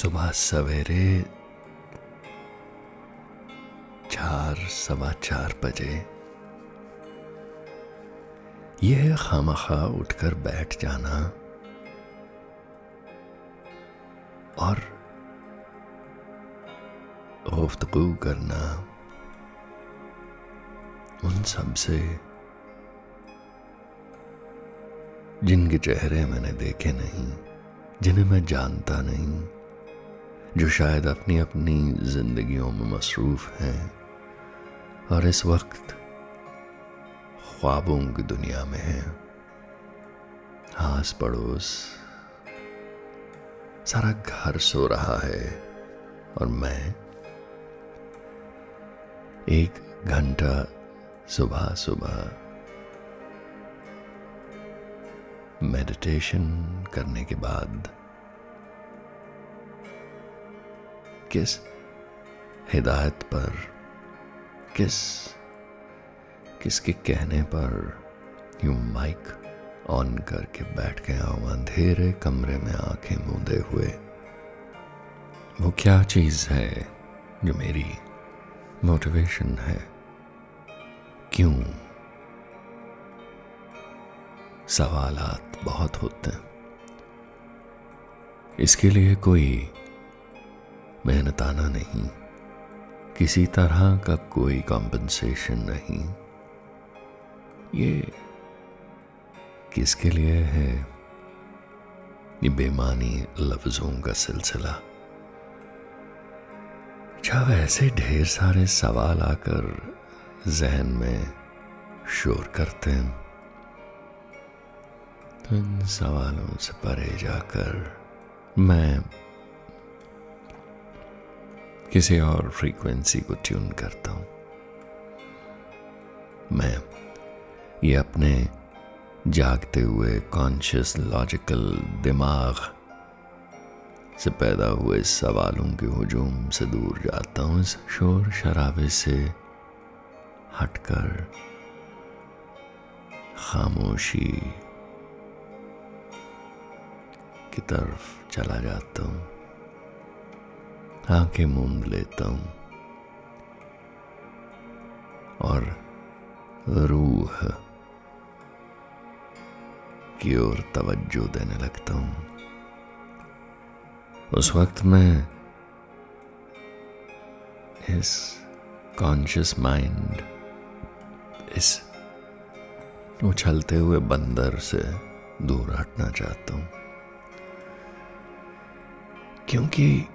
सुबह सवेरे चार, सवा चार बजे यह खामखा उठकर बैठ जाना और गुफ्तगु करना उन सबसे जिनके चेहरे मैंने देखे नहीं, जिन्हें मैं जानता नहीं। जो शायद अपनी अपनी जिंदगियों में मसरूफ हैं और इस वक्त ख्वाबों की दुनिया में हैं। आस पड़ोस सारा घर सो रहा है और मैं एक घंटा सुबह सुबह मेडिटेशन करने के बाद किस हिदायत पर, किस, किसके कहने पर यूँ माइक ऑन करके बैठ गया हूँ, अंधेरे कमरे में आँखें मूंदे हुए। वो क्या चीज़ है जो मेरी मोटिवेशन है? क्यों? सवालात बहुत होते हैं। इसके लिए कोई मेहनताना नहीं। किसी तरह का कोई कॉम्पनसेशन नहीं। ये किसके लिए है? ये बेमानी लफ्जों का सिलसिला। जब ऐसे ढेर सारे सवाल आकर जहन में शोर करते हैं तो इन सवालों से परे जाकर मैं किसी और फ्रीक्वेंसी को ट्यून करता हूँ। मैं ये अपने जागते हुए कॉन्शियस लॉजिकल दिमाग से पैदा हुए सवालों के हजूम से दूर जाता हूँ, इस शोर शराबे से हटकर खामोशी की तरफ़ चला जाता हूँ। आँखें मूंद लेता हूँ। और रूह की ओर तवज्जो देने लगता हूँ। उस वक्त मैं इस कॉन्शियस माइंड इस उछलते हुए बंदर से दूर हटना चाहता हूँ। क्योंकि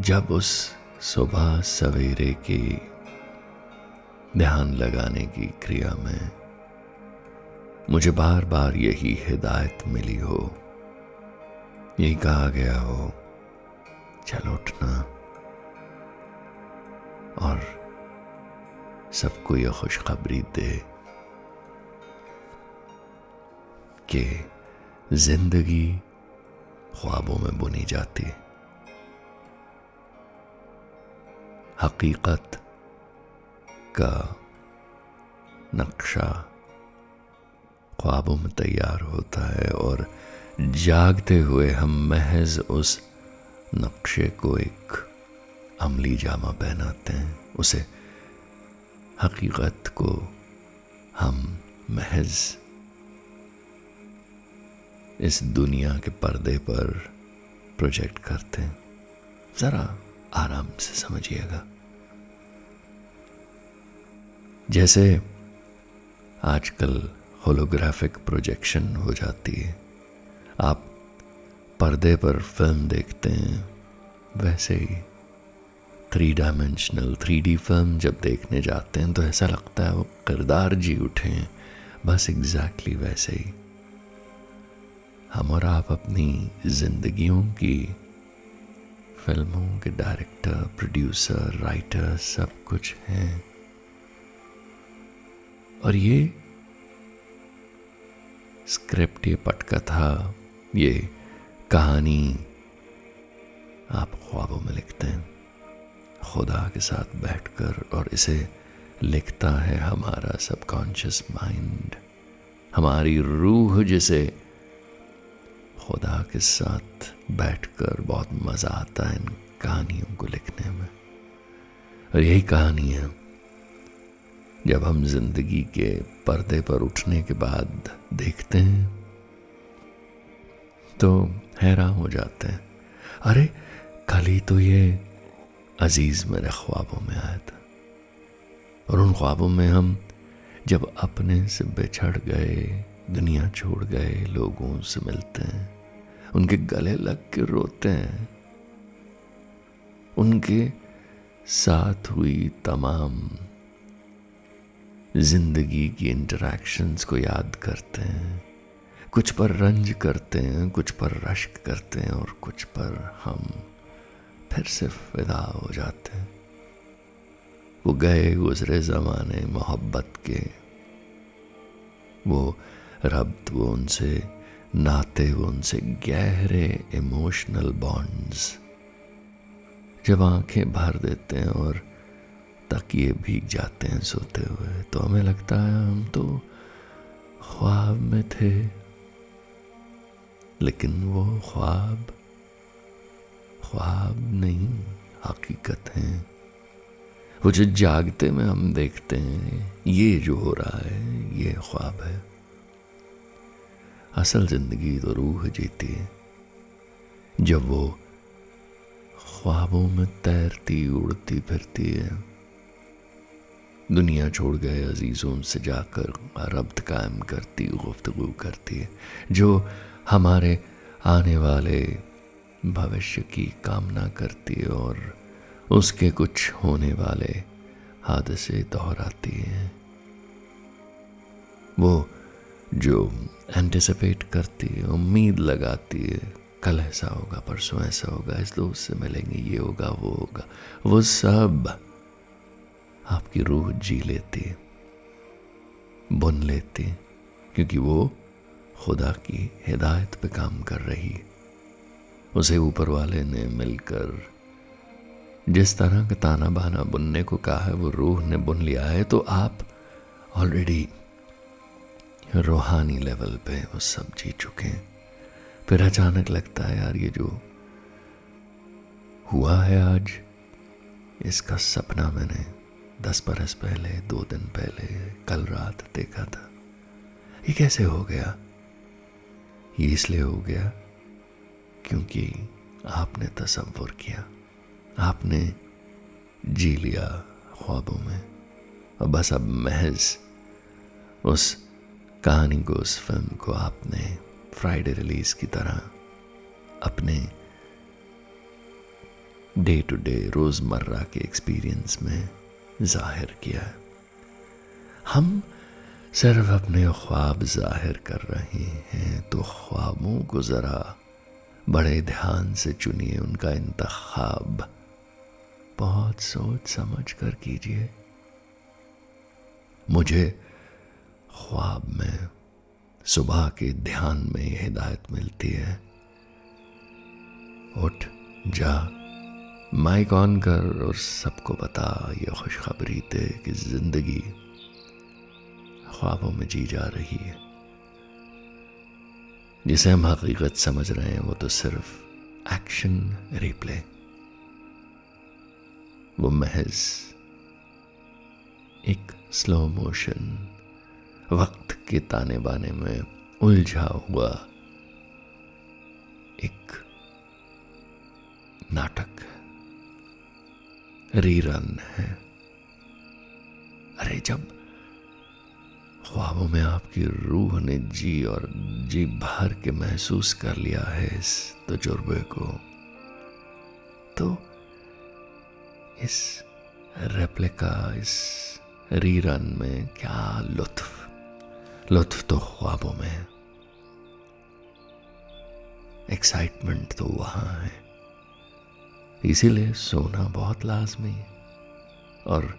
जब उस सुबह सवेरे की ध्यान लगाने की क्रिया में मुझे बार बार यही हिदायत मिली हो, यही कहा गया हो, चल उठना और सबको यह खुशखबरी दे कि ज़िंदगी ख्वाबों में बुनी जाती हकीकत का नक्शा ख्वाबों में तैयार होता है और जागते हुए हम महज उस नक्शे को एक अमली जामा पहनाते हैं। उसे हकीकत को हम महज इस दुनिया के पर्दे पर प्रोजेक्ट करते हैं। ज़रा आराम से समझिएगा। जैसे आजकल होलोग्राफिक प्रोजेक्शन हो जाती है, आप पर्दे पर फ़िल्म देखते हैं, वैसे ही three dimensional three D film जब देखने जाते हैं तो ऐसा लगता है वो किरदार जी उठे हैं, बस एग्जैक्टली exactly वैसे ही। हम और आप अपनी जिंदगियों की फ़िल्मों के डायरेक्टर, प्रोड्यूसर, राइटर सब कुछ हैं। और ये स्क्रिप्ट, ये पटकथा, ये कहानी आप ख्वाबों में लिखते हैं। खुदा के साथ बैठकर और इसे लिखता है हमारा सबकॉन्शियस माइंड, हमारी रूह जिसे खुदा के साथ बैठकर बहुत मज़ा आता है इन कहानियों को लिखने में। और यही कहानी है, जब हम ज़िंदगी के पर्दे पर उठने के बाद देखते हैं तो हैरान हो जाते हैं। अरे, कल ही तो ये अज़ीज़ मेरे ख्वाबों में आया था। और उन ख्वाबों में हम जब अपने से बिछड़ गए, दुनिया छोड़ गए, लोगों से मिलते हैं उनके गले लग के रोते हैं। उनके साथ हुई तमाम ज़िंदगी की इंटरेक्शंस को याद करते हैं। कुछ पर रंज करते हैं, कुछ पर रश्क करते हैं और कुछ पर हम फिर से फिदा हो जाते हैं। वो गए गुजरे ज़माने मोहब्बत के, वो रब्त वो उनसे नाते उनसे गहरे इमोशनल बॉन्ड्स जब आँखें भर देते हैं और तकिए भीग जाते हैं सोते हुए तो हमें लगता है हम तो ख्वाब में थे। लेकिन वो ख्वाब ख्वाब नहीं, हकीकत है। वो जो जागते में हम देखते हैं, ये जो हो रहा है, ये ख्वाब है। असल ज़िंदगी तो रूह जीती है। जब वो ख्वाबों में तैरती, उड़ती फिरती है। दुनिया छोड़ गए अजीज़ों से जाकर रब्त कायम करती, गुफ्तगु करती है। जो हमारे आने वाले भविष्य की कामना करती है और उसके कुछ होने वाले हादसे दोहराती है। वो जो एंटिसिपेट करती है, उम्मीद लगाती है, कल ऐसा होगा, परसों ऐसा होगा, इस दोस्त से मिलेंगे, ये होगा, वो होगा, वो सब आपकी रूह जी लेती बुन लेती क्योंकि वो खुदा की हिदायत पे काम कर रही है। उसे ऊपर वाले ने मिलकर जिस तरह का ताना बाना बुनने को कहा है, वो रूह ने बुन लिया है तो आप ऑलरेडी रूहानी लेवल पे वो सब जी चुके हैं। फिर अचानक लगता है यार, ये जो हुआ है आज, इसका सपना मैंने दस बरस पहले, दो दिन पहले, कल रात देखा था। ये कैसे हो गया? ये इसलिए हो गया क्योंकि आपने तस्वुर किया। आपने जी लिया ख्वाबों में। और बस अब महज उस कहानी को उस फ़िल्म को आपने फ्राइडे रिलीज़ की तरह अपने डे टू डे रोज़मर्रा के एक्सपीरियंस में ज़ाहिर किया हम सिर्फ़ अपने ख्वाब ज़ाहिर कर रहे हैं तो ख्वाबों को ज़रा बड़े ध्यान से चुनिए, उनका इंतखाब बहुत सोच समझ कर कीजिए। मुझे ख्वाब में, सुबह के ध्यान में हिदायत मिलती है। उठ, जा, माइक ऑन कर और सबको बता, ये खुशखबरी दे कि ज़िंदगी ख्वाबों में जी जा रही है। जिसे हम हकीकत समझ रहे हैं, वो तो सिर्फ़ एक्शन रिप्ले। वो महज एक स्लो मोशन वक्त के ताने बाने में उलझा हुआ एक नाटक है। रीरन है। अरे जब ख्वाबों में आपकी रूह ने जी और जी भर के महसूस कर लिया है इस तजुर्बे को तो इस रेप्लिका, इस रीरन में क्या लुत्फ लुत्फ तो ख्वाबों में एक्साइटमेंट तो वहाँ है। इसीलिए सोना बहुत लाजमी है। और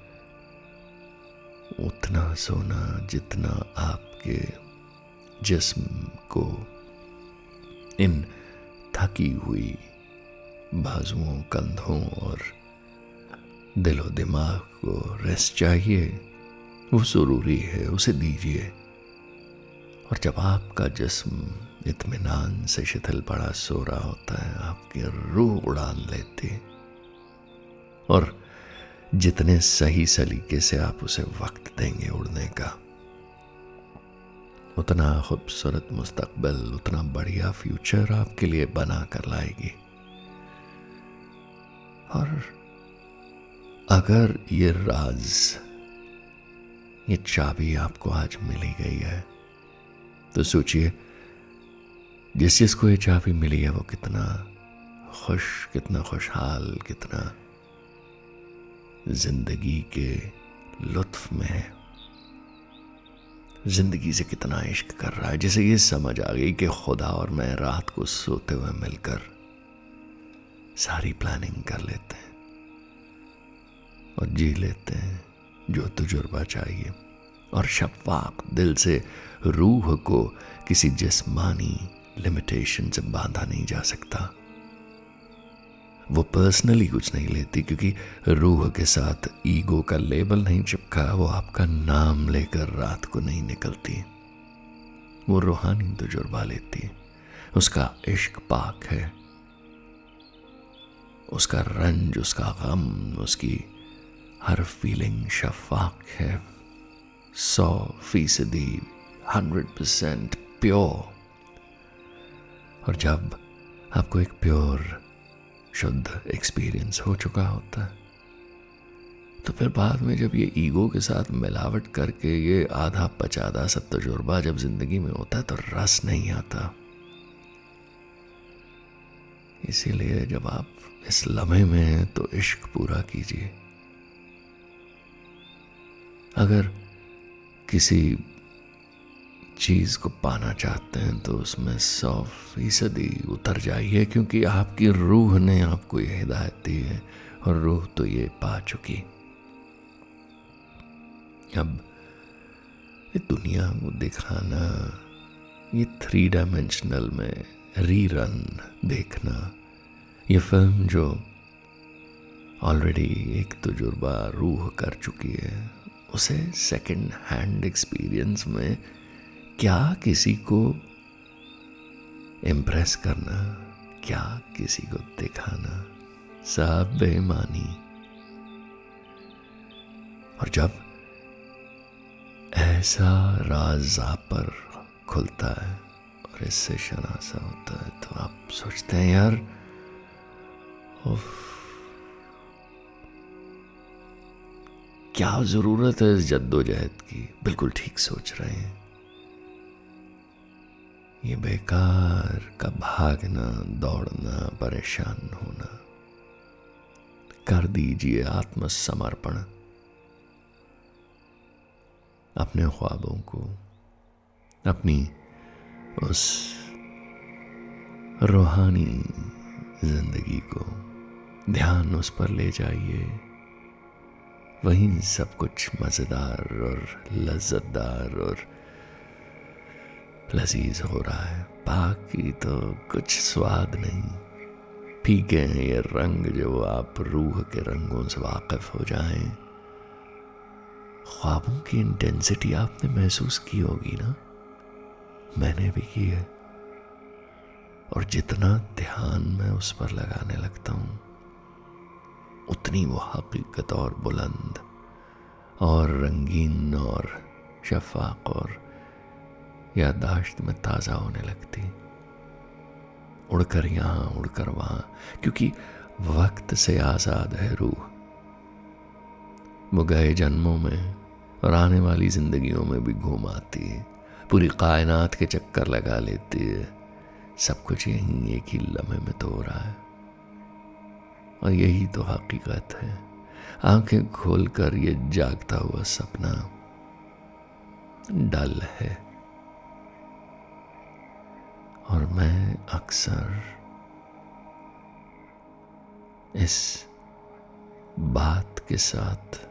उतना सोना जितना आपके जिस्म को इन थकी हुई बाजुओं, कंधों और दिलो दिमाग को रेस्ट चाहिए, वो ज़रूरी है, उसे दीजिए। और जब आपका जिस्म इतमान से शिथिल पड़ा सो रहा होता है, आपकी रूह उड़ान लेती और जितने सही सलीके से आप उसे वक्त देंगे उड़ने का, उतना खूबसूरत मुस्तकबिल, उतना बढ़िया फ्यूचर आपके लिए बना कर लाएगी। और अगर ये राज, ये चाबी आपको आज मिली गई है तो सोचिए, जिस जिसको ये चाबी मिली है वो कितना खुश, कितना खुशहाल, कितना ज़िंदगी के लुत्फ में है। ज़िंदगी से कितना इश्क कर रहा है, जैसे ये समझ आ गई कि खुदा और मैं रात को सोते हुए मिलकर सारी प्लानिंग कर लेते हैं और जी लेते हैं जो तजुर्बा चाहिए और शफाक दिल से रूह को किसी जिस्मानी लिमिटेशन से बांधा नहीं जा सकता। वो पर्सनली कुछ नहीं लेती क्योंकि रूह के साथ ईगो का लेबल नहीं चिपका, वो आपका नाम लेकर रात को नहीं निकलती। वो रूहानी तजुर्बा लेती उसका इश्क पाक है। उसका रंज, उसका गम, उसकी हर फीलिंग शफाक है। सौ फ़ीसदी हंड्रेड परसेंट प्योर और जब आपको एक प्योर शुद्ध एक्सपीरियंस हो चुका होता है तो फिर बाद में जब ये ईगो के साथ मिलावट करके ये आधा पचादा सा तजुर्बा जब ज़िंदगी में होता है तो रस नहीं आता। इसीलिए जब आप इस लम्हे में हैं तो इश्क पूरा कीजिए। अगर किसी चीज़ को पाना चाहते हैं तो उसमें सौ फ़ीसदी उतर जाइए, क्योंकि आपकी रूह ने आपको यह हिदायत दी है, और रूह तो ये पा चुकी। अब ये दुनिया को दिखाना, ये थ्री डायमेंशनल में रीरन देखना, ये फ़िल्म जो ऑलरेडी एक तजुर्बा रूह कर चुकी है उसे सेकंड हैंड एक्सपीरियंस में क्या किसी को इम्प्रेस करना, क्या किसी को दिखाना सब बेमानी और जब ऐसा राज पर खुलता है और इससे शनासा होता है तो आप सोचते हैं, यार क्या ज़रूरत है इस जद्दोजहद की? बिल्कुल ठीक सोच रहे हैं। ये बेकार का भागना, दौड़ना, परेशान होना। कर दीजिए आत्मसमर्पण। अपने ख्वाबों को, अपनी उस रूहानी ज़िंदगी को ध्यान उस पर ले जाइए। वहीं सब कुछ मज़ेदार और लज्जतदार और लजीज हो रहा है। बाकी तो कुछ स्वाद नहीं। फीके हैं ये रंग जो आप रूह के रंगों से वाकिफ हो जाएँ। ख्वाबों की इंटेंसिटी आपने महसूस की होगी ना? मैंने भी की है। और जितना ध्यान मैं उस पर लगाने लगता हूँ उतनी वो हकीकत और बुलंद और रंगीन और शफाक और यादाश्त में ताज़ा होने लगती। उड़कर यहाँ, उड़कर वहाँ, क्योंकि वक्त से आज़ाद है रूह। वो गए जन्मों में और आने वाली जिंदगियों में भी घूम आती है। पूरी कायनात के चक्कर लगा लेती है। सब कुछ यहीं एक ही लम्हे में तो हो रहा है। और यही तो हकीकत है। आँखें खोलकर ये जागता हुआ सपना डल है। और मैं अक्सर इस बात के साथ,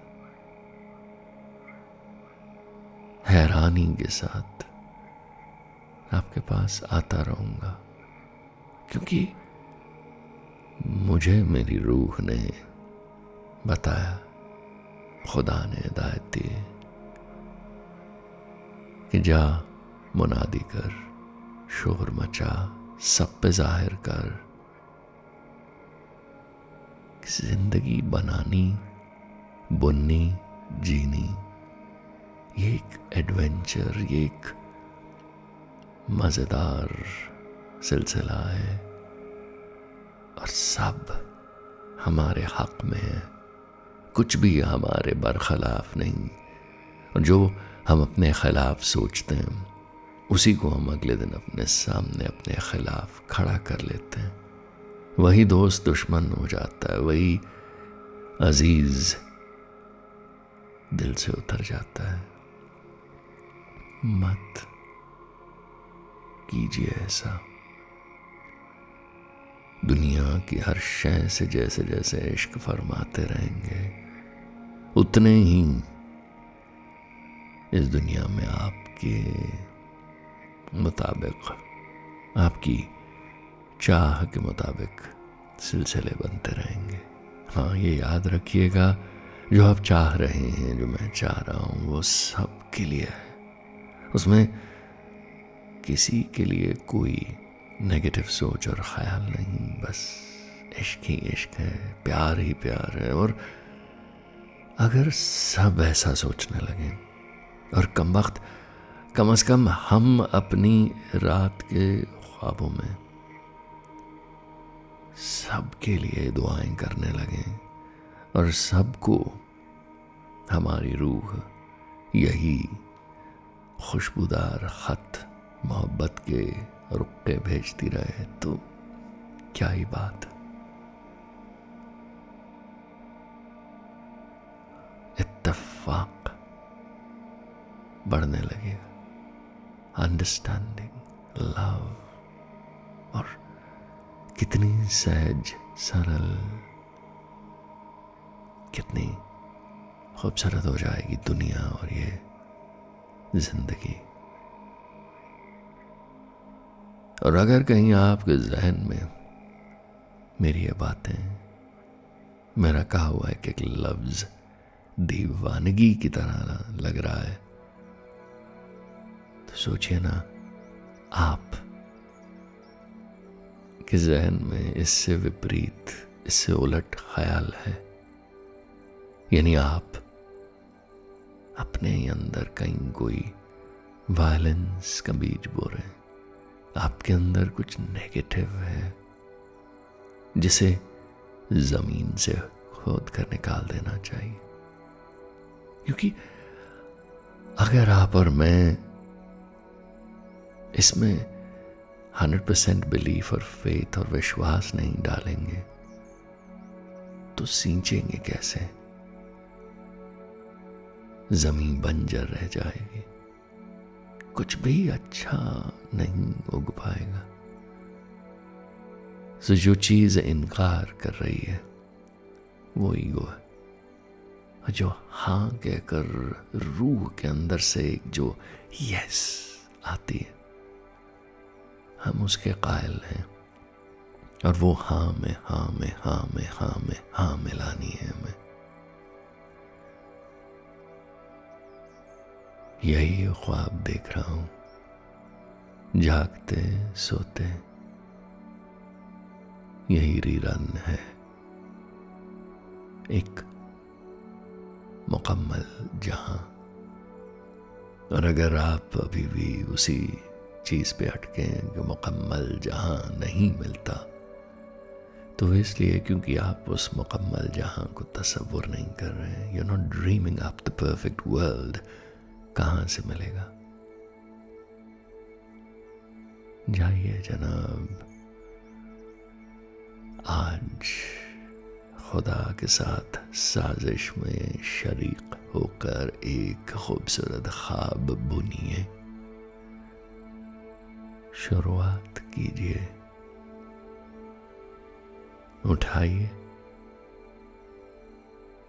हैरानी के साथ आपके पास आता रहूँगा। क्योंकि मुझे मेरी रूह ने बताया, खुदा ने हिदायत दी कि जा मुनादी कर, शोर मचा सब पे ज़ाहिर कर। ज़िंदगी बनानी, बुननी, जीनी, ये एक एडवेंचर, ये एक मज़ेदार सिलसिला है। और सब हमारे हक में है। कुछ भी हमारे बरखलाफ नहीं। और जो हम अपने खिलाफ सोचते हैं, उसी को हम अगले दिन अपने सामने, अपने खिलाफ खड़ा कर लेते हैं। वही दोस्त दुश्मन हो जाता है, वही अज़ीज़ दिल से उतर जाता है। मत कीजिए ऐसा। दुनिया की हर शय से जैसे जैसे इश्क फरमाते रहेंगे, उतने ही इस दुनिया में आपके मुताबिक, आपकी चाह के मुताबिक सिलसिले बनते रहेंगे। हाँ ये याद रखिएगा, जो आप चाह रहे हैं, जो मैं चाह रहा हूँ, वो सब के लिए है। उसमें किसी के लिए कोई नेगेटिव सोच और ख्याल नहीं, बस इश्क ही इश्क है, प्यार ही प्यार है। और अगर सब ऐसा सोचने लगे, और कम वक्त, कम अज कम हम अपनी रात के ख्वाबों में सबके लिए दुआएँ करने लगे, और सबको हमारी रूह यही खुशबूदार खत मोहब्बत के रुक्के भेजती रहे तो क्या ही बात इत्तेफाक बढ़ने लगेगा अंडरस्टैंडिंग लव और कितनी सहज, सरल, कितनी खूबसूरत हो जाएगी दुनिया और ये ज़िंदगी। और अगर कहीं आपके जहन में मेरी ये बातें, मेरा कहा हुआ है कि एक लफ्ज दीवानगी की तरह लग रहा है तो सोचिए ना, आप के जहन में इससे विपरीत, इससे उलट ख्याल है। यानी आप अपने ही अंदर कहीं कोई वायलेंस का बीज बो रहे हैं। आपके अंदर कुछ नेगेटिव है, जिसे ज़मीन से खोद कर निकाल देना चाहिए। क्योंकि अगर आप और मैं इसमें हंड्रेड परसेंट बिलीफ और फेथ और विश्वास नहीं डालेंगे तो सींचेंगे कैसे? ज़मीन बंजर रह जाएगी। कुछ भी अच्छा नहीं उग पाएगा। तो जो चीज़ इनकार कर रही है, वो ईगो है। जो हाँ कहकर रूह के अंदर से एक जो यस आती है, हम उसके कायल हैं। और वो हाँ में हाँ में हाँ में हाँ में, हाँ मिलानी है हमें। यही ख्वाब देख रहा हूँ। जागते, सोते। यही रीरन है। एक मुकम्मल जहाँ। और अगर आप अभी भी उसी चीज़ पे अटके कि मुकम्मल जहाँ नहीं मिलता तो इसलिए क्योंकि आप उस मुकम्मल जहाँ को तस्वुर नहीं कर रहे हैं you not dreaming up the perfect world कहाँ से मिलेगा? जाइए जनाब। आज खुदा के साथ साजिश में शरीक होकर एक खूबसूरत ख्वाब बुनिए। शुरुआत कीजिए। उठाइए।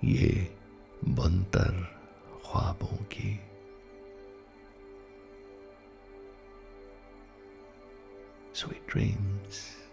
ये बुनतर ख्वाबों की Sweet dreams.